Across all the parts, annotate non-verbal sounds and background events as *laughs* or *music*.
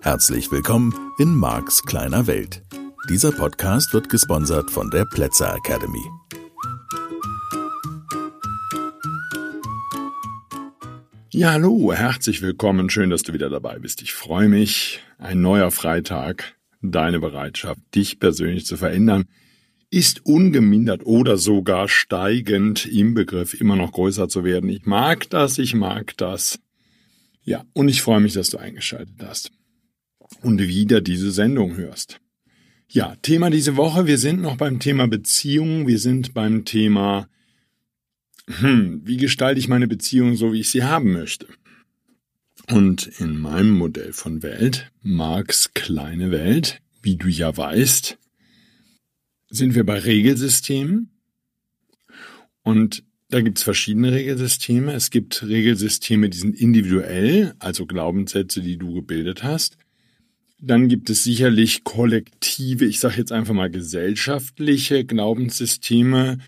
Herzlich willkommen in Marks kleiner Welt. Dieser Podcast wird gesponsert von der Plätzer Academy. Ja, hallo, herzlich willkommen. Schön, dass du wieder dabei bist. Ich freue mich. Ein neuer Freitag. Deine Bereitschaft, dich persönlich zu verändern, ist ungemindert oder sogar steigend im Begriff, immer noch größer zu werden. Ich mag das, ich mag das. Ja, und ich freue mich, dass du eingeschaltet hast und wieder diese Sendung hörst. Ja, Thema diese Woche, wir sind noch beim Thema Beziehungen, wir sind beim Thema hm, wie gestalte ich meine Beziehung so, wie ich sie haben möchte? Und in meinem Modell von Welt, Marx kleine Welt, wie du ja weißt, sind wir bei Regelsystemen. Und da gibt's verschiedene Regelsysteme. Es gibt Regelsysteme, die sind individuell, also Glaubenssätze, die du gebildet hast. Dann gibt es sicherlich kollektive, ich sage jetzt einfach mal gesellschaftliche Glaubenssysteme,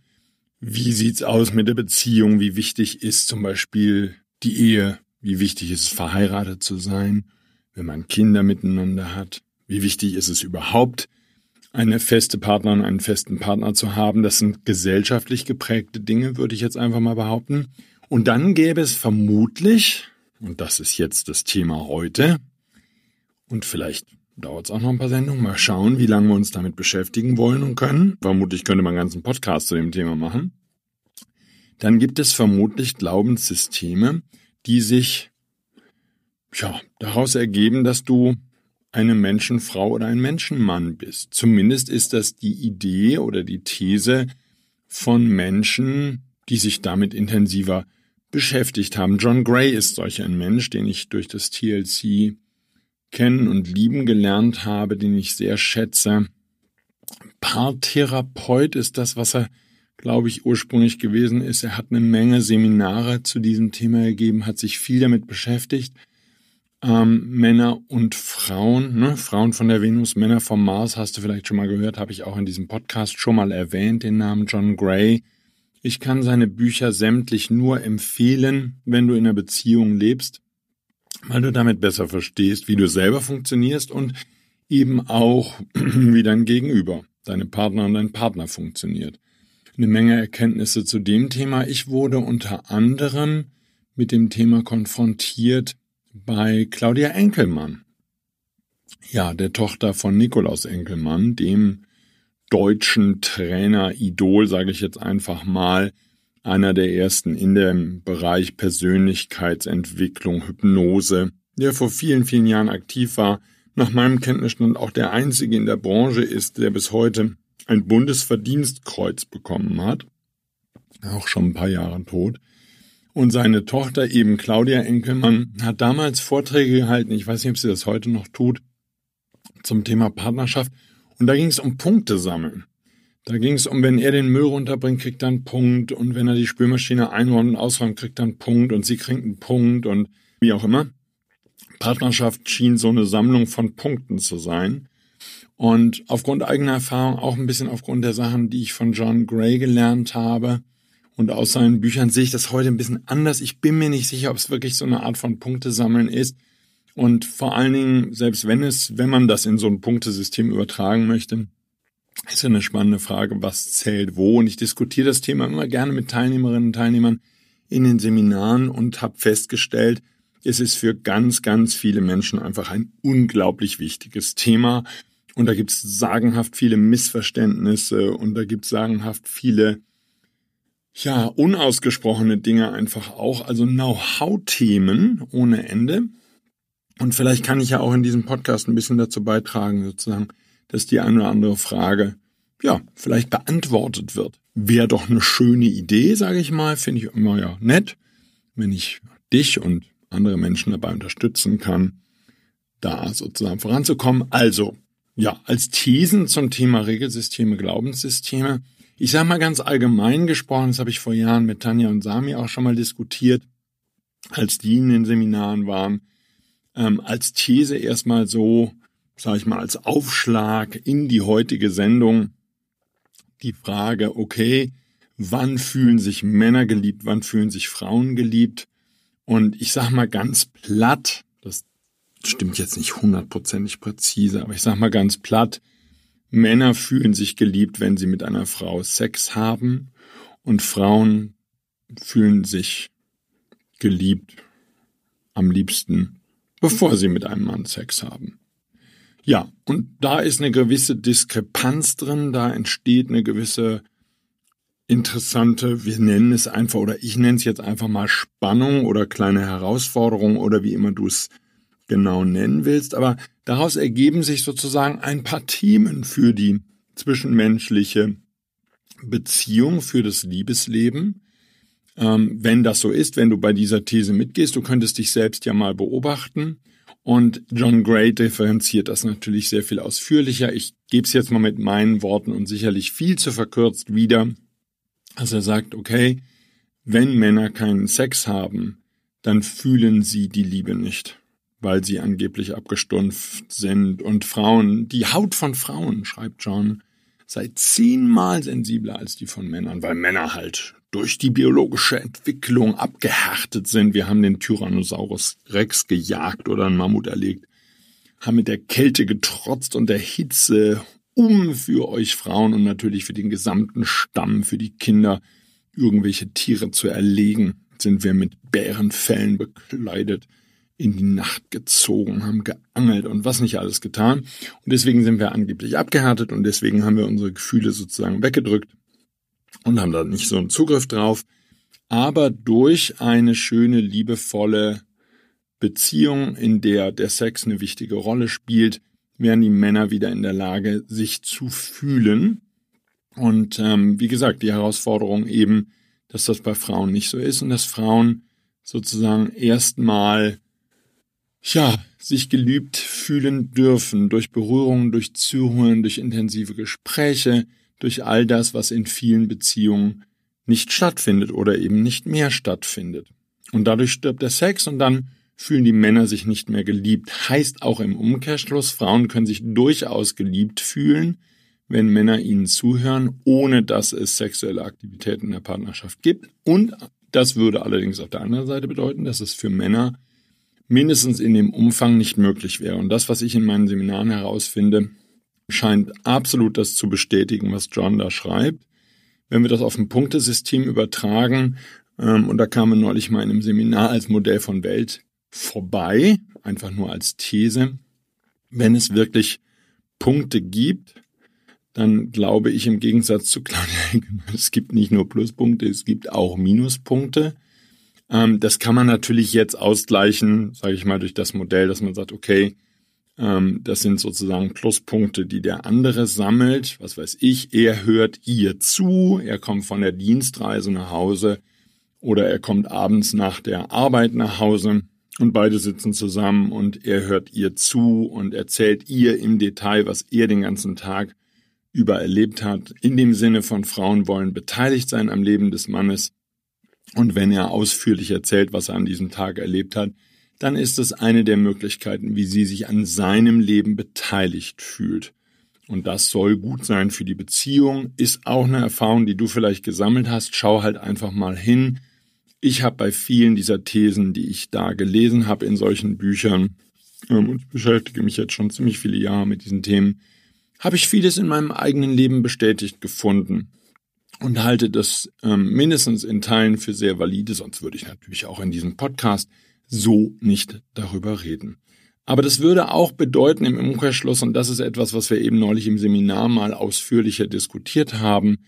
wie sieht's aus mit der Beziehung? Wie wichtig ist zum Beispiel die Ehe? Wie wichtig ist es, verheiratet zu sein, wenn man Kinder miteinander hat? Wie wichtig ist es überhaupt, eine feste Partnerin, einen festen Partner zu haben? Das sind gesellschaftlich geprägte Dinge, würde ich jetzt einfach mal behaupten. Und dann gäbe es vermutlich, und das ist jetzt das Thema heute, und vielleicht dauert es auch noch ein paar Sendungen. Mal schauen, wie lange wir uns damit beschäftigen wollen und können. Vermutlich könnte man einen ganzen Podcast zu dem Thema machen. Dann gibt es vermutlich Glaubenssysteme, die sich ja, daraus ergeben, dass du eine Menschenfrau oder ein Menschenmann bist. Zumindest ist das die Idee oder die These von Menschen, die sich damit intensiver beschäftigt haben. John Gray ist solch ein Mensch, den ich durch das TLC kennen und lieben gelernt habe, den ich sehr schätze. Paartherapeut ist das, was er, glaube ich, ursprünglich gewesen ist. Er hat eine Menge Seminare zu diesem Thema gegeben, hat sich viel damit beschäftigt. Ähm, Männer und Frauen, ne? Frauen von der Venus, Männer vom Mars, hast du vielleicht schon mal gehört, habe ich auch in diesem Podcast schon mal erwähnt, den Namen John Gray. Ich kann seine Bücher sämtlich nur empfehlen, wenn du in einer Beziehung lebst weil du damit besser verstehst, wie du selber funktionierst und eben auch, *clears throat* wie dein Gegenüber, deine Partner und dein Partner funktioniert. Eine Menge Erkenntnisse zu dem Thema. Ich wurde unter anderem mit dem Thema konfrontiert bei Claudia Enkelmann. Ja, der Tochter von Nikolaus Enkelmann, dem deutschen Trainer Idol, sage ich jetzt einfach mal, einer der ersten in dem Bereich Persönlichkeitsentwicklung, Hypnose, der vor vielen, vielen Jahren aktiv war, nach meinem Kenntnisstand auch der einzige in der Branche ist, der bis heute ein Bundesverdienstkreuz bekommen hat, auch schon ein paar Jahre tot. Und seine Tochter eben Claudia Enkelmann hat damals Vorträge gehalten, ich weiß nicht, ob sie das heute noch tut, zum Thema Partnerschaft. Und da ging es um Punkte sammeln. Da ging es um, wenn er den Müll runterbringt, kriegt er einen Punkt und wenn er die Spülmaschine einräumt und ausräumt, kriegt er einen Punkt und sie kriegt einen Punkt und wie auch immer. Partnerschaft schien so eine Sammlung von Punkten zu sein. Und aufgrund eigener Erfahrung, auch ein bisschen aufgrund der Sachen, die ich von John Gray gelernt habe und aus seinen Büchern, sehe ich das heute ein bisschen anders. Ich bin mir nicht sicher, ob es wirklich so eine Art von Punktesammeln ist. Und vor allen Dingen, selbst wenn es, wenn man das in so ein Punktesystem übertragen möchte, ist ja eine spannende Frage, was zählt wo. Und ich diskutiere das Thema immer gerne mit Teilnehmerinnen und Teilnehmern in den Seminaren und habe festgestellt, es ist für ganz, ganz viele Menschen einfach ein unglaublich wichtiges Thema. Und da gibt es sagenhaft viele Missverständnisse und da gibt es sagenhaft viele, ja, unausgesprochene Dinge einfach auch. Also Know-how-Themen ohne Ende. Und vielleicht kann ich ja auch in diesem Podcast ein bisschen dazu beitragen, sozusagen, dass die eine oder andere Frage ja vielleicht beantwortet wird. Wäre doch eine schöne Idee, sage ich mal, finde ich immer ja nett, wenn ich dich und andere Menschen dabei unterstützen kann, da sozusagen voranzukommen. Also, ja, als Thesen zum Thema Regelsysteme, Glaubenssysteme. Ich sage mal ganz allgemein gesprochen, das habe ich vor Jahren mit Tanja und Sami auch schon mal diskutiert, als die in den Seminaren waren, ähm, als These erstmal so, sage ich mal, als Aufschlag in die heutige Sendung die Frage, okay, wann fühlen sich Männer geliebt, wann fühlen sich Frauen geliebt. Und ich sag mal ganz platt, das stimmt jetzt nicht hundertprozentig präzise, aber ich sag mal ganz platt, Männer fühlen sich geliebt, wenn sie mit einer Frau Sex haben und Frauen fühlen sich geliebt am liebsten, bevor sie mit einem Mann Sex haben. Ja, und da ist eine gewisse Diskrepanz drin, da entsteht eine gewisse interessante, wir nennen es einfach, oder ich nenne es jetzt einfach mal Spannung oder kleine Herausforderung oder wie immer du es genau nennen willst, aber daraus ergeben sich sozusagen ein paar Themen für die zwischenmenschliche Beziehung, für das Liebesleben. Ähm, wenn das so ist, wenn du bei dieser These mitgehst, du könntest dich selbst ja mal beobachten und John Gray differenziert das natürlich sehr viel ausführlicher. Ich gebe es jetzt mal mit meinen Worten und sicherlich viel zu verkürzt wieder. Also er sagt, okay, wenn Männer keinen Sex haben, dann fühlen sie die Liebe nicht, weil sie angeblich abgestumpft sind. Und Frauen, die Haut von Frauen, schreibt John, sei zehnmal sensibler als die von Männern, weil Männer halt durch die biologische Entwicklung abgehärtet sind. Wir haben den Tyrannosaurus Rex gejagt oder einen Mammut erlegt, haben mit der Kälte getrotzt und der Hitze, um für euch Frauen und natürlich für den gesamten Stamm, für die Kinder, irgendwelche Tiere zu erlegen, sind wir mit Bärenfällen bekleidet in die Nacht gezogen, haben geangelt und was nicht alles getan. Und deswegen sind wir angeblich abgehärtet und deswegen haben wir unsere Gefühle sozusagen weggedrückt und haben da nicht so einen Zugriff drauf. Aber durch eine schöne, liebevolle Beziehung, in der der Sex eine wichtige Rolle spielt, werden die Männer wieder in der Lage, sich zu fühlen. Und ähm, wie gesagt, die Herausforderung eben, dass das bei Frauen nicht so ist und dass Frauen sozusagen erstmal ja, sich geliebt fühlen dürfen durch Berührungen, durch Zuhören, durch intensive Gespräche, durch all das, was in vielen Beziehungen nicht stattfindet oder eben nicht mehr stattfindet. Und dadurch stirbt der Sex und dann fühlen die Männer sich nicht mehr geliebt. Heißt auch im Umkehrschluss, Frauen können sich durchaus geliebt fühlen, wenn Männer ihnen zuhören, ohne dass es sexuelle Aktivitäten in der Partnerschaft gibt. Und das würde allerdings auf der anderen Seite bedeuten, dass es für Männer mindestens in dem Umfang nicht möglich wäre. Und das, was ich in meinen Seminaren herausfinde, scheint absolut das zu bestätigen, was John da schreibt. Wenn wir das auf ein Punktesystem übertragen, ähm, und da kam er neulich mal in einem Seminar als Modell von Welt vorbei, einfach nur als These, wenn es wirklich Punkte gibt, dann glaube ich im Gegensatz zu Claudia *laughs* es gibt nicht nur Pluspunkte, es gibt auch Minuspunkte. Ähm, das kann man natürlich jetzt ausgleichen, sage ich mal, durch das Modell, dass man sagt, okay, ähm, das sind sozusagen Pluspunkte, die der andere sammelt. Was weiß ich, er hört ihr zu, er kommt von der Dienstreise nach Hause oder er kommt abends nach der Arbeit nach Hause und beide sitzen zusammen und er hört ihr zu und erzählt ihr im Detail, was er den ganzen Tag über erlebt hat. In dem Sinne von Frauen wollen beteiligt sein am Leben des Mannes. Und wenn er ausführlich erzählt, was er an diesem Tag erlebt hat, dann ist es eine der Möglichkeiten, wie sie sich an seinem Leben beteiligt fühlt. Und das soll gut sein für die Beziehung, ist auch eine Erfahrung, die du vielleicht gesammelt hast. Schau halt einfach mal hin. Ich habe bei vielen dieser Thesen, die ich da gelesen habe in solchen Büchern, ähm, und beschäftige mich jetzt schon ziemlich viele Jahre mit diesen Themen, habe ich vieles in meinem eigenen Leben bestätigt gefunden und halte das ähm, mindestens in Teilen für sehr valide, sonst würde ich natürlich auch in diesem Podcast so nicht darüber reden. Aber das würde auch bedeuten im Umkehrschluss, und das ist etwas, was wir eben neulich im Seminar mal ausführlicher diskutiert haben,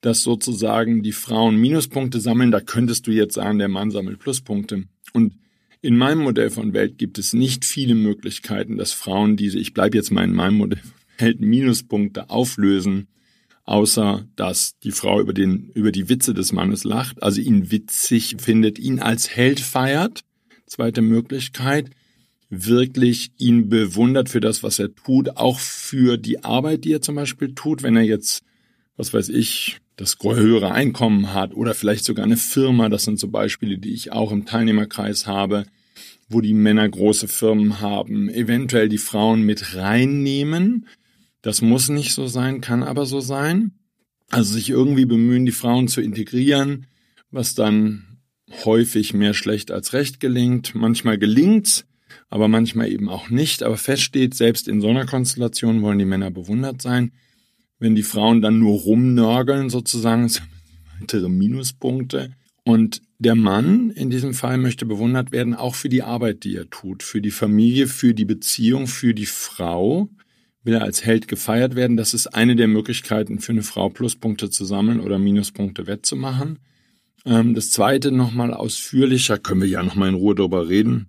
dass sozusagen die Frauen Minuspunkte sammeln. Da könntest du jetzt sagen, der Mann sammelt Pluspunkte. Und in meinem Modell von Welt gibt es nicht viele Möglichkeiten, dass Frauen diese, ich bleibe jetzt mal in meinem Modell von Welt, Minuspunkte auflösen, außer dass die Frau über, den, über die Witze des Mannes lacht, also ihn witzig findet, ihn als Held feiert. Zweite Möglichkeit, wirklich ihn bewundert für das, was er tut, auch für die Arbeit, die er zum Beispiel tut, wenn er jetzt, was weiß ich, das höhere Einkommen hat oder vielleicht sogar eine Firma, das sind so Beispiele, die ich auch im Teilnehmerkreis habe, wo die Männer große Firmen haben, eventuell die Frauen mit reinnehmen. Das muss nicht so sein, kann aber so sein. Also sich irgendwie bemühen, die Frauen zu integrieren, was dann häufig mehr schlecht als recht gelingt. Manchmal gelingt's, aber manchmal eben auch nicht. Aber feststeht, selbst in so einer Konstellation wollen die Männer bewundert sein. Wenn die Frauen dann nur rumnörgeln sozusagen, *laughs* sind weitere Minuspunkte. Und der Mann in diesem Fall möchte bewundert werden, auch für die Arbeit, die er tut, für die Familie, für die Beziehung, für die Frau. Will er als Held gefeiert werden? Das ist eine der Möglichkeiten für eine Frau, Pluspunkte zu sammeln oder Minuspunkte wettzumachen. Ähm, das zweite nochmal ausführlicher, können wir ja nochmal in Ruhe darüber reden,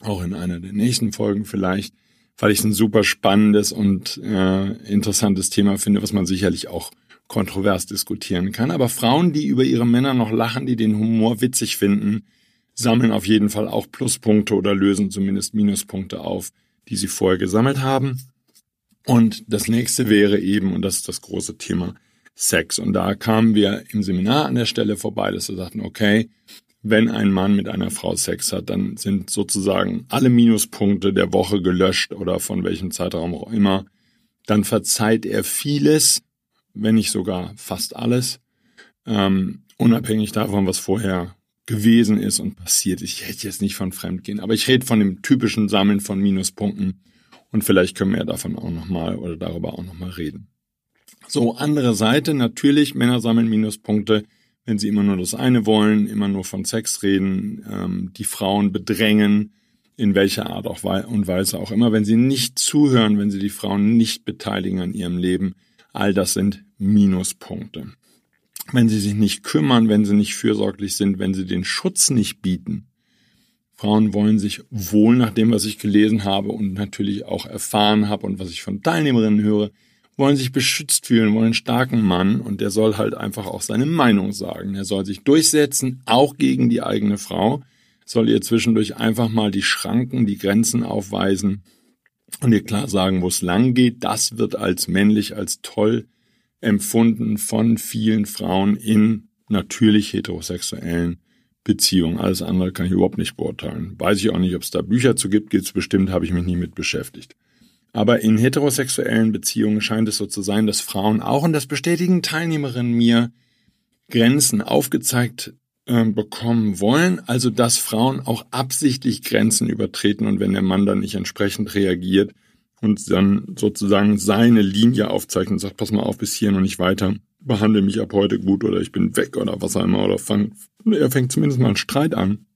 auch in einer der nächsten Folgen vielleicht, weil ich es ein super spannendes und äh, interessantes Thema finde, was man sicherlich auch kontrovers diskutieren kann. Aber Frauen, die über ihre Männer noch lachen, die den Humor witzig finden, sammeln auf jeden Fall auch Pluspunkte oder lösen zumindest Minuspunkte auf, die sie vorher gesammelt haben. Und das nächste wäre eben, und das ist das große Thema, Sex. Und da kamen wir im Seminar an der Stelle vorbei, dass wir sagten, okay, wenn ein Mann mit einer Frau Sex hat, dann sind sozusagen alle Minuspunkte der Woche gelöscht oder von welchem Zeitraum auch immer. Dann verzeiht er vieles, wenn nicht sogar fast alles, ähm, unabhängig davon, was vorher gewesen ist und passiert ist. Ich hätte jetzt nicht von Fremdgehen, aber ich rede von dem typischen Sammeln von Minuspunkten und vielleicht können wir davon auch nochmal oder darüber auch nochmal reden. So, andere Seite, natürlich, Männer sammeln Minuspunkte, wenn sie immer nur das eine wollen, immer nur von Sex reden, ähm, die Frauen bedrängen, in welcher Art auch und Weise auch immer, wenn sie nicht zuhören, wenn sie die Frauen nicht beteiligen an ihrem Leben, all das sind Minuspunkte. Wenn sie sich nicht kümmern, wenn sie nicht fürsorglich sind, wenn sie den Schutz nicht bieten. Frauen wollen sich wohl nach dem, was ich gelesen habe und natürlich auch erfahren habe und was ich von Teilnehmerinnen höre, wollen sich beschützt fühlen, wollen einen starken Mann und der soll halt einfach auch seine Meinung sagen. Er soll sich durchsetzen, auch gegen die eigene Frau, soll ihr zwischendurch einfach mal die Schranken, die Grenzen aufweisen und ihr klar sagen, wo es lang geht. Das wird als männlich, als toll empfunden von vielen Frauen in natürlich heterosexuellen Beziehungen. Alles andere kann ich überhaupt nicht beurteilen. Weiß ich auch nicht, ob es da Bücher zu gibt, gibt es bestimmt, habe ich mich nie mit beschäftigt. Aber in heterosexuellen Beziehungen scheint es so zu sein, dass Frauen auch, und das bestätigen Teilnehmerinnen mir, Grenzen aufgezeigt äh, bekommen wollen, also dass Frauen auch absichtlich Grenzen übertreten und wenn der Mann dann nicht entsprechend reagiert, und dann sozusagen seine Linie aufzeichnet und sagt, pass mal auf bis hier und nicht weiter, behandle mich ab heute gut oder ich bin weg oder was auch immer oder fang, er fängt zumindest mal einen Streit an.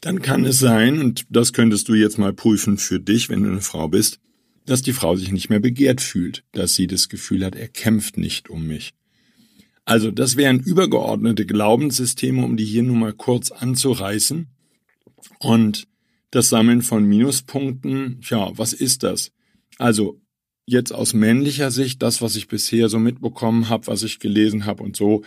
Dann kann es sein, und das könntest du jetzt mal prüfen für dich, wenn du eine Frau bist, dass die Frau sich nicht mehr begehrt fühlt, dass sie das Gefühl hat, er kämpft nicht um mich. Also das wären übergeordnete Glaubenssysteme, um die hier nur mal kurz anzureißen. Und das Sammeln von Minuspunkten, ja, was ist das? Also jetzt aus männlicher Sicht, das, was ich bisher so mitbekommen habe, was ich gelesen habe und so,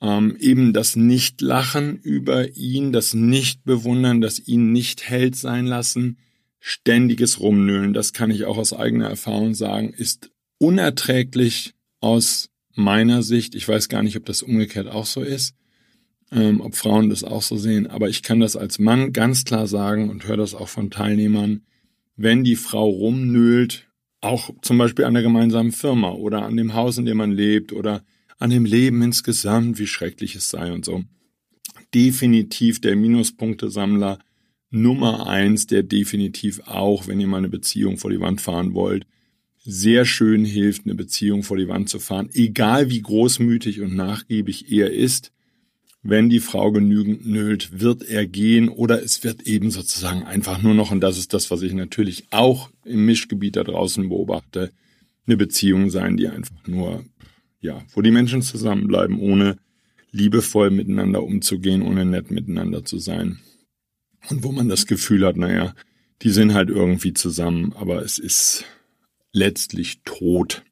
ähm, eben das Nicht-Lachen über ihn, das Nicht-Bewundern, das ihn nicht Held sein lassen, ständiges Rumnöhlen, das kann ich auch aus eigener Erfahrung sagen, ist unerträglich aus meiner Sicht. Ich weiß gar nicht, ob das umgekehrt auch so ist ähm, ob Frauen das auch so sehen. Aber ich kann das als Mann ganz klar sagen und höre das auch von Teilnehmern. Wenn die Frau rumnölt, auch zum Beispiel an der gemeinsamen Firma oder an dem Haus, in dem man lebt oder an dem Leben insgesamt, wie schrecklich es sei und so. Definitiv der Minuspunktesammler Nummer eins, der definitiv auch, wenn ihr mal eine Beziehung vor die Wand fahren wollt, sehr schön hilft, eine Beziehung vor die Wand zu fahren, egal wie großmütig und nachgiebig er ist wenn die Frau genügend nölt, wird er gehen oder es wird eben sozusagen einfach nur noch, und das ist das, was ich natürlich auch im Mischgebiet da draußen beobachte, eine Beziehung sein, die einfach nur, ja, wo die Menschen zusammenbleiben, ohne liebevoll miteinander umzugehen, ohne nett miteinander zu sein. Und wo man das Gefühl hat, naja, die sind halt irgendwie zusammen, aber es ist letztlich tot.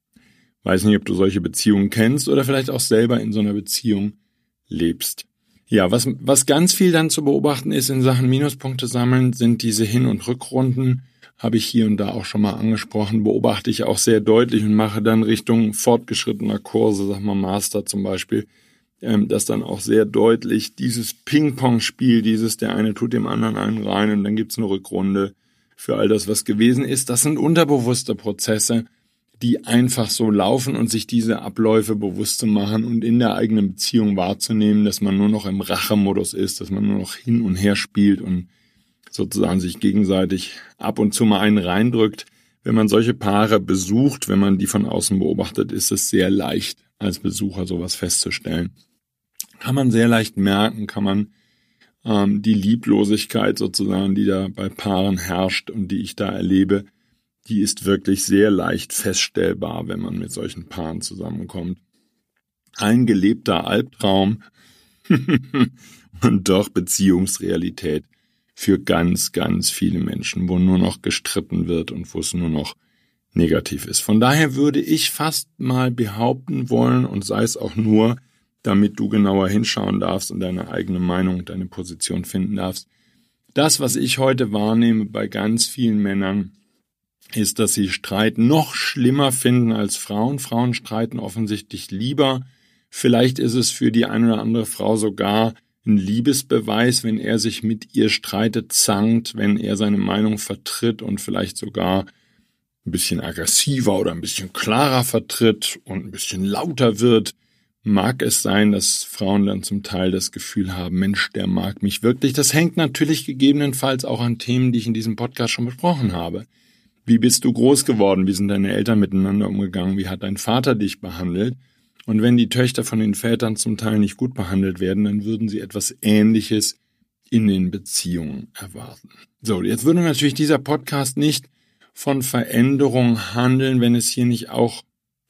Weiß nicht, ob du solche Beziehungen kennst oder vielleicht auch selber in so einer Beziehung lebst. Ja, was, was ganz viel dann zu beobachten ist in Sachen Minuspunkte sammeln, sind diese Hin- und Rückrunden. Habe ich hier und da auch schon mal angesprochen, beobachte ich auch sehr deutlich und mache dann Richtung fortgeschrittener Kurse, sag mal Master zum Beispiel, ähm, dass dann auch sehr deutlich dieses Ping-Pong-Spiel, dieses der eine tut dem anderen einen rein und dann gibt's eine Rückrunde für all das, was gewesen ist. Das sind unterbewusste Prozesse, die einfach so laufen und sich diese Abläufe bewusst zu machen und in der eigenen Beziehung wahrzunehmen, dass man nur noch im Rachemodus ist, dass man nur noch hin und her spielt und sozusagen sich gegenseitig ab und zu mal einen reindrückt. Wenn man solche Paare besucht, wenn man die von außen beobachtet, ist es sehr leicht, als Besucher sowas festzustellen. Kann man sehr leicht merken, kann man ähm, die Lieblosigkeit sozusagen, die da bei Paaren herrscht und die ich da erlebe, die ist wirklich sehr leicht feststellbar, wenn man mit solchen Paaren zusammenkommt. Ein gelebter Albtraum *laughs* und doch Beziehungsrealität für ganz, ganz viele Menschen, wo nur noch gestritten wird und wo es nur noch negativ ist. Von daher würde ich fast mal behaupten wollen, und sei es auch nur, damit du genauer hinschauen darfst und deine eigene Meinung, deine Position finden darfst. Das, was ich heute wahrnehme bei ganz vielen Männern, ist, dass sie Streit noch schlimmer finden als Frauen. Frauen streiten offensichtlich lieber. Vielleicht ist es für die eine oder andere Frau sogar ein Liebesbeweis, wenn er sich mit ihr streitet, zankt, wenn er seine Meinung vertritt und vielleicht sogar ein bisschen aggressiver oder ein bisschen klarer vertritt und ein bisschen lauter wird, mag es sein, dass Frauen dann zum Teil das Gefühl haben, Mensch, der mag mich wirklich. Das hängt natürlich gegebenenfalls auch an Themen, die ich in diesem Podcast schon besprochen habe. Wie bist du groß geworden? Wie sind deine Eltern miteinander umgegangen? Wie hat dein Vater dich behandelt? Und wenn die Töchter von den Vätern zum Teil nicht gut behandelt werden, dann würden sie etwas Ähnliches in den Beziehungen erwarten. So, jetzt würde natürlich dieser Podcast nicht von Veränderung handeln, wenn es hier nicht auch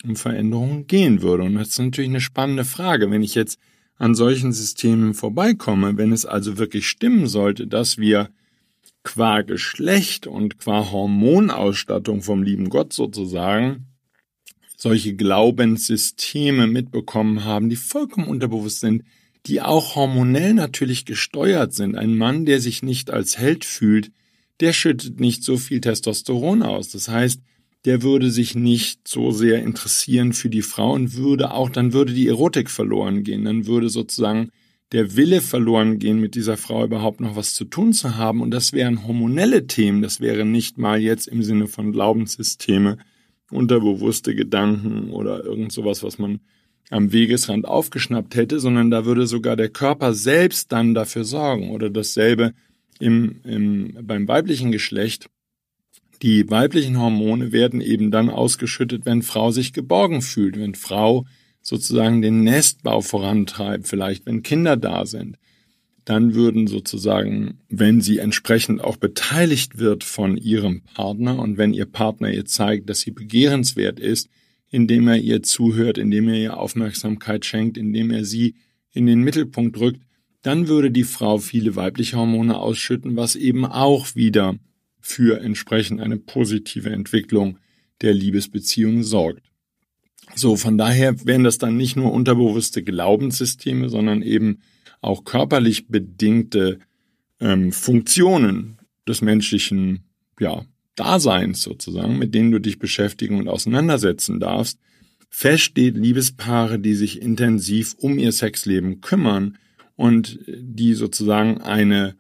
um Veränderungen gehen würde. Und das ist natürlich eine spannende Frage. Wenn ich jetzt an solchen Systemen vorbeikomme, wenn es also wirklich stimmen sollte, dass wir qua Geschlecht und qua Hormonausstattung vom lieben Gott sozusagen solche Glaubenssysteme mitbekommen haben, die vollkommen unterbewusst sind, die auch hormonell natürlich gesteuert sind. Ein Mann, der sich nicht als Held fühlt, der schüttet nicht so viel Testosteron aus. Das heißt, der würde sich nicht so sehr interessieren für die Frau und würde auch, dann würde die Erotik verloren gehen. Dann würde sozusagen der Wille verloren gehen, mit dieser Frau überhaupt noch was zu tun zu haben. Und das wären hormonelle Themen. Das wäre nicht mal jetzt im Sinne von Glaubenssysteme, unterbewusste Gedanken oder irgend sowas, was man am Wegesrand aufgeschnappt hätte, sondern da würde sogar der Körper selbst dann dafür sorgen oder dasselbe im, im, beim weiblichen Geschlecht. Die weiblichen Hormone werden eben dann ausgeschüttet, wenn Frau sich geborgen fühlt, wenn Frau sozusagen den Nestbau vorantreibt, vielleicht wenn Kinder da sind dann würden sozusagen, wenn sie entsprechend auch beteiligt wird von ihrem Partner und wenn ihr Partner ihr zeigt, dass sie begehrenswert ist, indem er ihr zuhört, indem er ihr Aufmerksamkeit schenkt, indem er sie in den Mittelpunkt rückt, dann würde die Frau viele weibliche Hormone ausschütten, was eben auch wieder für entsprechend eine positive Entwicklung der Liebesbeziehung sorgt. So, von daher wären das dann nicht nur unterbewusste Glaubenssysteme, sondern eben auch körperlich bedingte ähm, Funktionen des menschlichen ja, Daseins sozusagen, mit denen du dich beschäftigen und auseinandersetzen darfst. Fest steht Liebespaare, die sich intensiv um ihr Sexleben kümmern und die sozusagen eine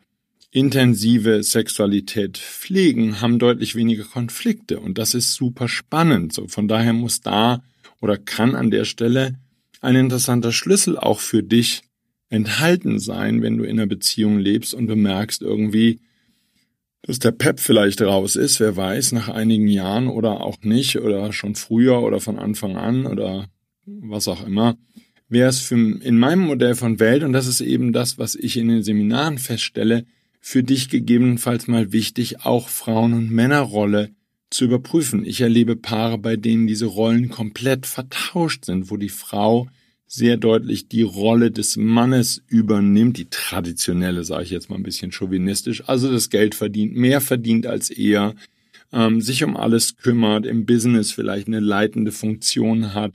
intensive Sexualität pflegen, haben deutlich weniger Konflikte und das ist super spannend. So von daher muss da oder kann an der Stelle ein interessanter Schlüssel auch für dich enthalten sein, wenn du in einer Beziehung lebst und bemerkst irgendwie, dass der Pep vielleicht raus ist, wer weiß, nach einigen Jahren oder auch nicht oder schon früher oder von Anfang an oder was auch immer, wäre es für, in meinem Modell von Welt, und das ist eben das, was ich in den Seminaren feststelle, für dich gegebenenfalls mal wichtig, auch Frauen- und Männerrolle zu überprüfen. Ich erlebe Paare, bei denen diese Rollen komplett vertauscht sind, wo die Frau sehr deutlich die Rolle des Mannes übernimmt, die traditionelle, sage ich jetzt mal ein bisschen chauvinistisch, also das Geld verdient, mehr verdient als er, ähm, sich um alles kümmert, im Business vielleicht eine leitende Funktion hat,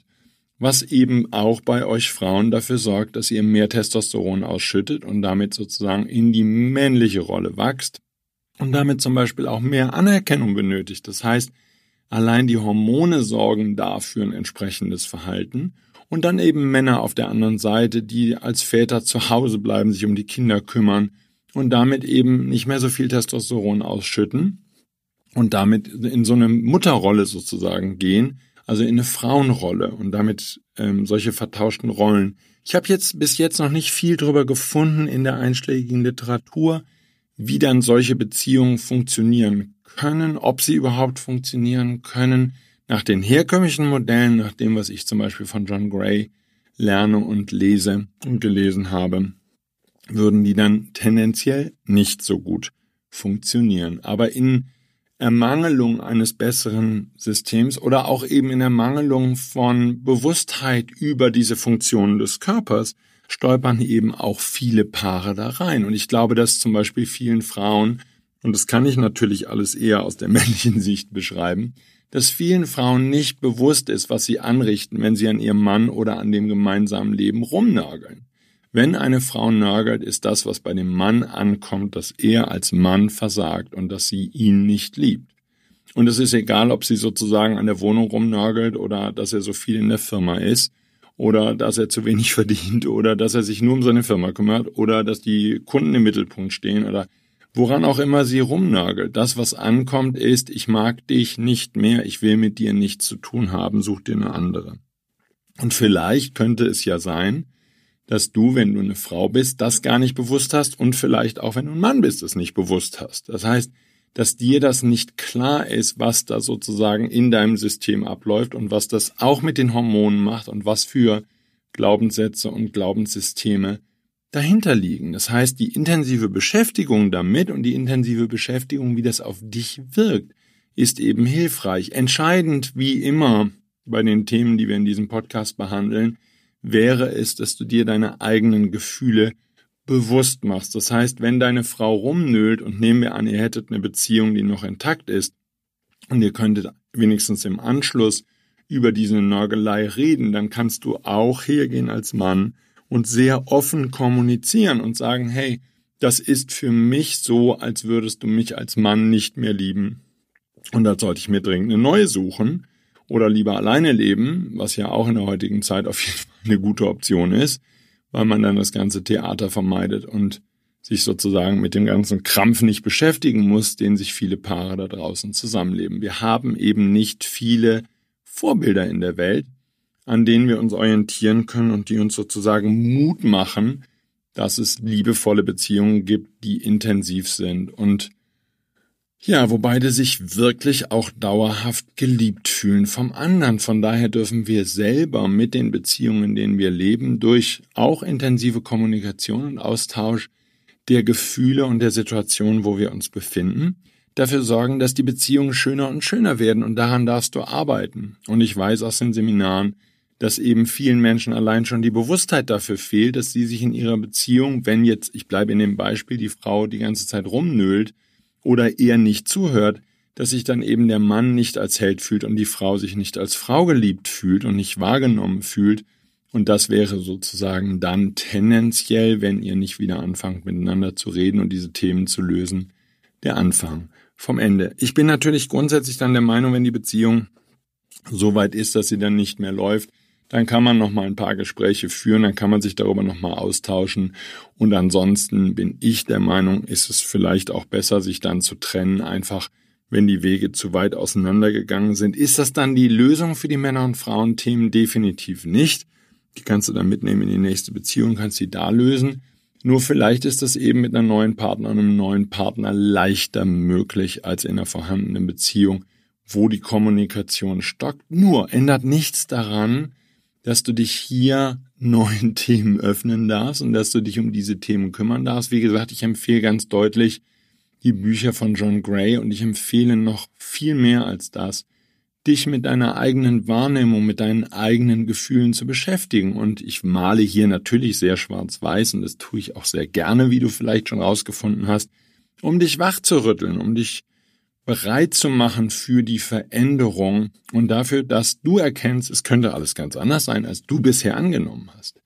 was eben auch bei euch Frauen dafür sorgt, dass ihr mehr Testosteron ausschüttet und damit sozusagen in die männliche Rolle wächst und damit zum Beispiel auch mehr Anerkennung benötigt. Das heißt, allein die Hormone sorgen dafür ein entsprechendes Verhalten und dann eben Männer auf der anderen Seite, die als Väter zu Hause bleiben, sich um die Kinder kümmern und damit eben nicht mehr so viel Testosteron ausschütten und damit in so eine Mutterrolle sozusagen gehen, also in eine Frauenrolle und damit ähm, solche vertauschten Rollen. Ich habe jetzt bis jetzt noch nicht viel drüber gefunden in der einschlägigen Literatur, wie dann solche Beziehungen funktionieren können, ob sie überhaupt funktionieren können. Nach den herkömmlichen Modellen, nach dem, was ich zum Beispiel von John Gray lerne und lese und gelesen habe, würden die dann tendenziell nicht so gut funktionieren. Aber in Ermangelung eines besseren Systems oder auch eben in Ermangelung von Bewusstheit über diese Funktionen des Körpers stolpern eben auch viele Paare da rein. Und ich glaube, dass zum Beispiel vielen Frauen, und das kann ich natürlich alles eher aus der *laughs* männlichen Sicht beschreiben, dass vielen Frauen nicht bewusst ist, was sie anrichten, wenn sie an ihrem Mann oder an dem gemeinsamen Leben rumnörgeln. Wenn eine Frau nörgelt, ist das, was bei dem Mann ankommt, dass er als Mann versagt und dass sie ihn nicht liebt. Und es ist egal, ob sie sozusagen an der Wohnung rumnörgelt oder dass er so viel in der Firma ist oder dass er zu wenig *laughs* verdient oder dass er sich nur um seine Firma kümmert oder dass die Kunden im Mittelpunkt stehen oder woran auch immer sie rumnörgelt. Das, was ankommt, ist, ich mag dich nicht mehr, ich will mit dir nichts zu tun haben, such dir eine andere. Und vielleicht könnte es ja sein, dass du, wenn du eine Frau bist, das gar nicht bewusst hast und vielleicht auch, wenn du ein Mann bist, es nicht bewusst hast. Das heißt, dass dir das nicht klar ist, was da sozusagen in deinem System abläuft und was das auch mit den Hormonen macht und was für Glaubenssätze und Glaubenssysteme dahinter liegen. Das heißt, die intensive Beschäftigung damit und die intensive Beschäftigung, wie das auf dich wirkt, ist eben hilfreich. Entscheidend, wie immer bei den Themen, die wir in diesem Podcast behandeln, wäre es, dass du dir deine eigenen Gefühle bewusst machst. Das heißt, wenn deine Frau rumnölt und nehmen wir an, ihr hättet eine Beziehung, die noch intakt ist und ihr könntet wenigstens im Anschluss über diese Nörgelei reden, dann kannst du auch hergehen als Mann und sehr offen kommunizieren und sagen, hey, das ist für mich so, als würdest du mich als Mann nicht mehr lieben. Und da sollte ich mir dringend eine neue suchen oder lieber alleine leben, was ja auch in der heutigen Zeit auf jeden Fall eine gute Option ist, weil man dann das ganze Theater vermeidet und sich sozusagen mit dem ganzen Krampf nicht beschäftigen muss, den sich viele Paare da draußen zusammenleben. Wir haben eben nicht viele Vorbilder in der Welt, an denen wir uns orientieren können und die uns sozusagen Mut machen, dass es liebevolle Beziehungen gibt, die intensiv sind und ja, wo beide sich wirklich auch dauerhaft geliebt fühlen vom anderen. Von daher dürfen wir selber mit den Beziehungen, in denen wir leben, durch auch intensive Kommunikation und Austausch der Gefühle und der Situation, wo wir uns befinden, dafür sorgen, dass die Beziehungen schöner und schöner werden und daran darfst du arbeiten. Und ich weiß aus den Seminaren, dass eben vielen Menschen allein schon die Bewusstheit dafür fehlt, dass sie sich in ihrer Beziehung, wenn jetzt, ich bleibe in dem Beispiel, die Frau die ganze Zeit rumnölt, oder eher nicht zuhört, dass sich dann eben der Mann nicht als Held fühlt und die Frau sich nicht als Frau geliebt fühlt und nicht wahrgenommen fühlt. Und das wäre sozusagen dann tendenziell, wenn ihr nicht wieder anfangt miteinander zu reden und diese Themen zu lösen, der Anfang vom Ende. Ich bin natürlich grundsätzlich dann der Meinung, wenn die Beziehung so weit ist, dass sie dann nicht mehr läuft, dann kann man noch mal ein paar Gespräche führen, dann kann man sich darüber noch mal austauschen und ansonsten bin ich der Meinung, ist es vielleicht auch besser, sich dann zu trennen, einfach wenn die Wege zu weit auseinandergegangen sind. Ist das dann die Lösung für die Männer- und Frauenthemen? Definitiv nicht. Die kannst du dann mitnehmen in die nächste Beziehung, kannst sie da lösen. Nur vielleicht ist das eben mit einer neuen Partner und einem neuen Partner leichter möglich als in einer vorhandenen Beziehung, wo die Kommunikation stockt. Nur ändert nichts daran, dass du dich hier neuen *laughs* Themen öffnen darfst und dass du dich um diese Themen kümmern darfst. Wie gesagt, ich empfehle ganz deutlich die Bücher von John Gray und ich empfehle noch viel mehr als das, dich mit deiner eigenen Wahrnehmung, mit deinen eigenen Gefühlen zu beschäftigen. Und ich male hier natürlich sehr schwarz-weiß und das tue ich auch sehr gerne, wie du vielleicht schon rausgefunden hast, um dich wach zu rütteln, um dich bereit zu machen für die Veränderung und dafür, dass du erkennst, es könnte alles ganz anders sein, als du bisher angenommen hast.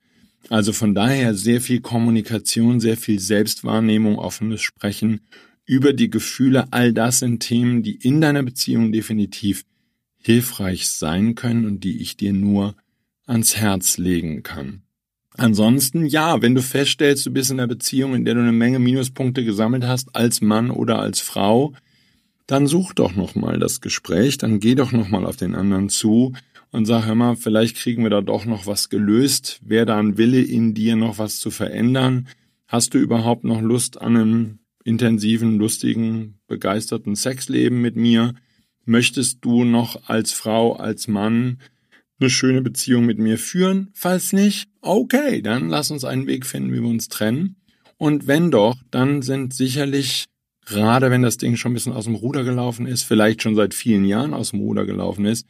Also von daher sehr viel Kommunikation, sehr viel Selbstwahrnehmung, offenes Sprechen über die Gefühle, all das sind Themen, die in deiner Beziehung definitiv hilfreich sein können und die ich dir nur ans Herz legen kann. Ansonsten, ja, wenn du feststellst, du bist in einer Beziehung, in der du eine Menge Minuspunkte gesammelt hast, als Mann oder als Frau, dann such doch nochmal das Gespräch, dann geh doch nochmal auf den anderen zu und sag, mal, vielleicht kriegen wir da doch noch was gelöst. Wäre da ein Wille in dir, noch was zu verändern? Hast du überhaupt noch Lust an einem intensiven, lustigen, begeisterten Sexleben mit mir? Möchtest du noch als Frau, als Mann eine schöne Beziehung mit mir führen? Falls nicht, okay, dann lass uns einen Weg finden, wie wir uns trennen. Und wenn doch, dann sind sicherlich, gerade wenn das Ding schon ein bisschen aus dem Ruder gelaufen ist, vielleicht schon seit vielen Jahren aus dem Ruder gelaufen ist,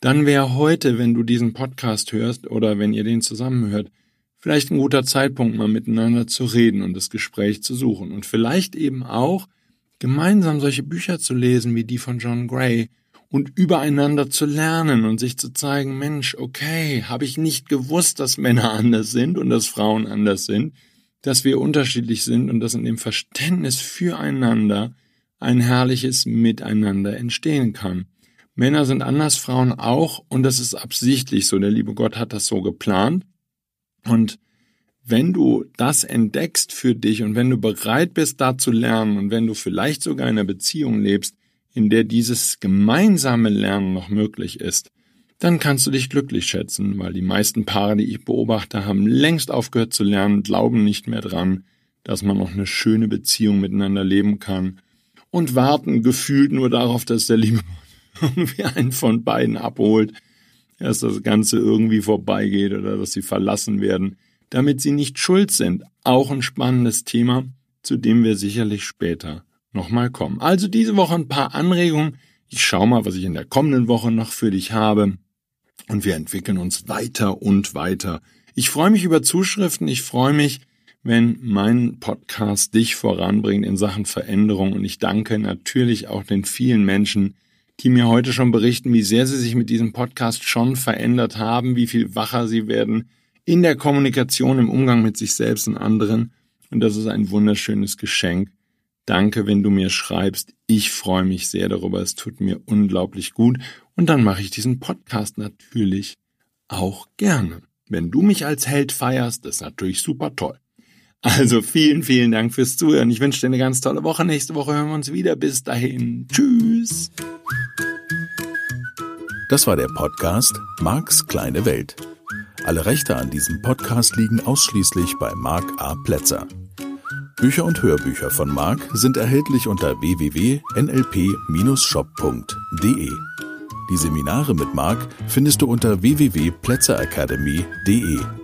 dann wäre heute, wenn du diesen Podcast hörst oder wenn ihr den zusammenhört, vielleicht ein guter Zeitpunkt, mal miteinander zu reden und das Gespräch zu suchen. Und vielleicht eben auch gemeinsam solche Bücher zu lesen wie die von John Gray und übereinander zu lernen und sich zu zeigen, Mensch, okay, habe ich nicht gewusst, dass Männer *laughs* anders sind und dass Frauen anders sind, dass wir unterschiedlich sind und dass in dem Verständnis füreinander ein herrliches Miteinander entstehen kann. Männer sind anders, Frauen auch, und das ist absichtlich so. Der liebe Gott hat das so geplant. Und wenn du das entdeckst für dich und wenn du bereit bist, da zu lernen und wenn du vielleicht sogar in einer Beziehung lebst, in der dieses gemeinsame Lernen noch möglich ist, dann kannst du dich glücklich schätzen, weil die meisten Paare, die ich beobachte, haben längst aufgehört zu lernen, glauben nicht mehr dran, dass man noch eine schöne Beziehung miteinander leben kann und warten gefühlt nur darauf, dass der liebe *laughs* irgendwie einen von beiden abholt, dass das Ganze irgendwie vorbeigeht oder dass sie verlassen werden, damit sie nicht schuld sind. Auch ein spannendes Thema, zu dem wir sicherlich später nochmal kommen. Also diese Woche ein paar Anregungen. Ich schau mal, was ich in der kommenden Woche noch für dich habe. Und wir entwickeln uns weiter und weiter. Ich freue mich über Zuschriften. Ich freue mich, wenn mein Podcast dich voranbringt in Sachen Veränderung. Und ich danke natürlich auch den vielen Menschen, die mir heute schon berichten, wie sehr sie sich mit diesem Podcast schon verändert haben, wie viel wacher sie werden in der Kommunikation, im Umgang mit sich selbst und anderen. Und das ist ein wunderschönes Geschenk. Danke, wenn du mir schreibst. Ich freue mich sehr darüber. Es tut mir unglaublich gut. Und dann mache ich diesen Podcast natürlich auch gerne. Wenn du mich als Held feierst, ist natürlich super toll. Also vielen, vielen Dank fürs Zuhören. Ich wünsche dir eine ganz tolle Woche. Nächste Woche hören wir uns wieder. Bis dahin. Tschüss. Das war der Podcast Marks kleine Welt. Alle Rechte an diesem Podcast liegen ausschließlich bei Mark A. Plätzer. Bücher und Hörbücher von Mark sind erhältlich unter www.nlp-shop.de. Die Seminare mit Mark findest du unter www.plätzeracademy.de.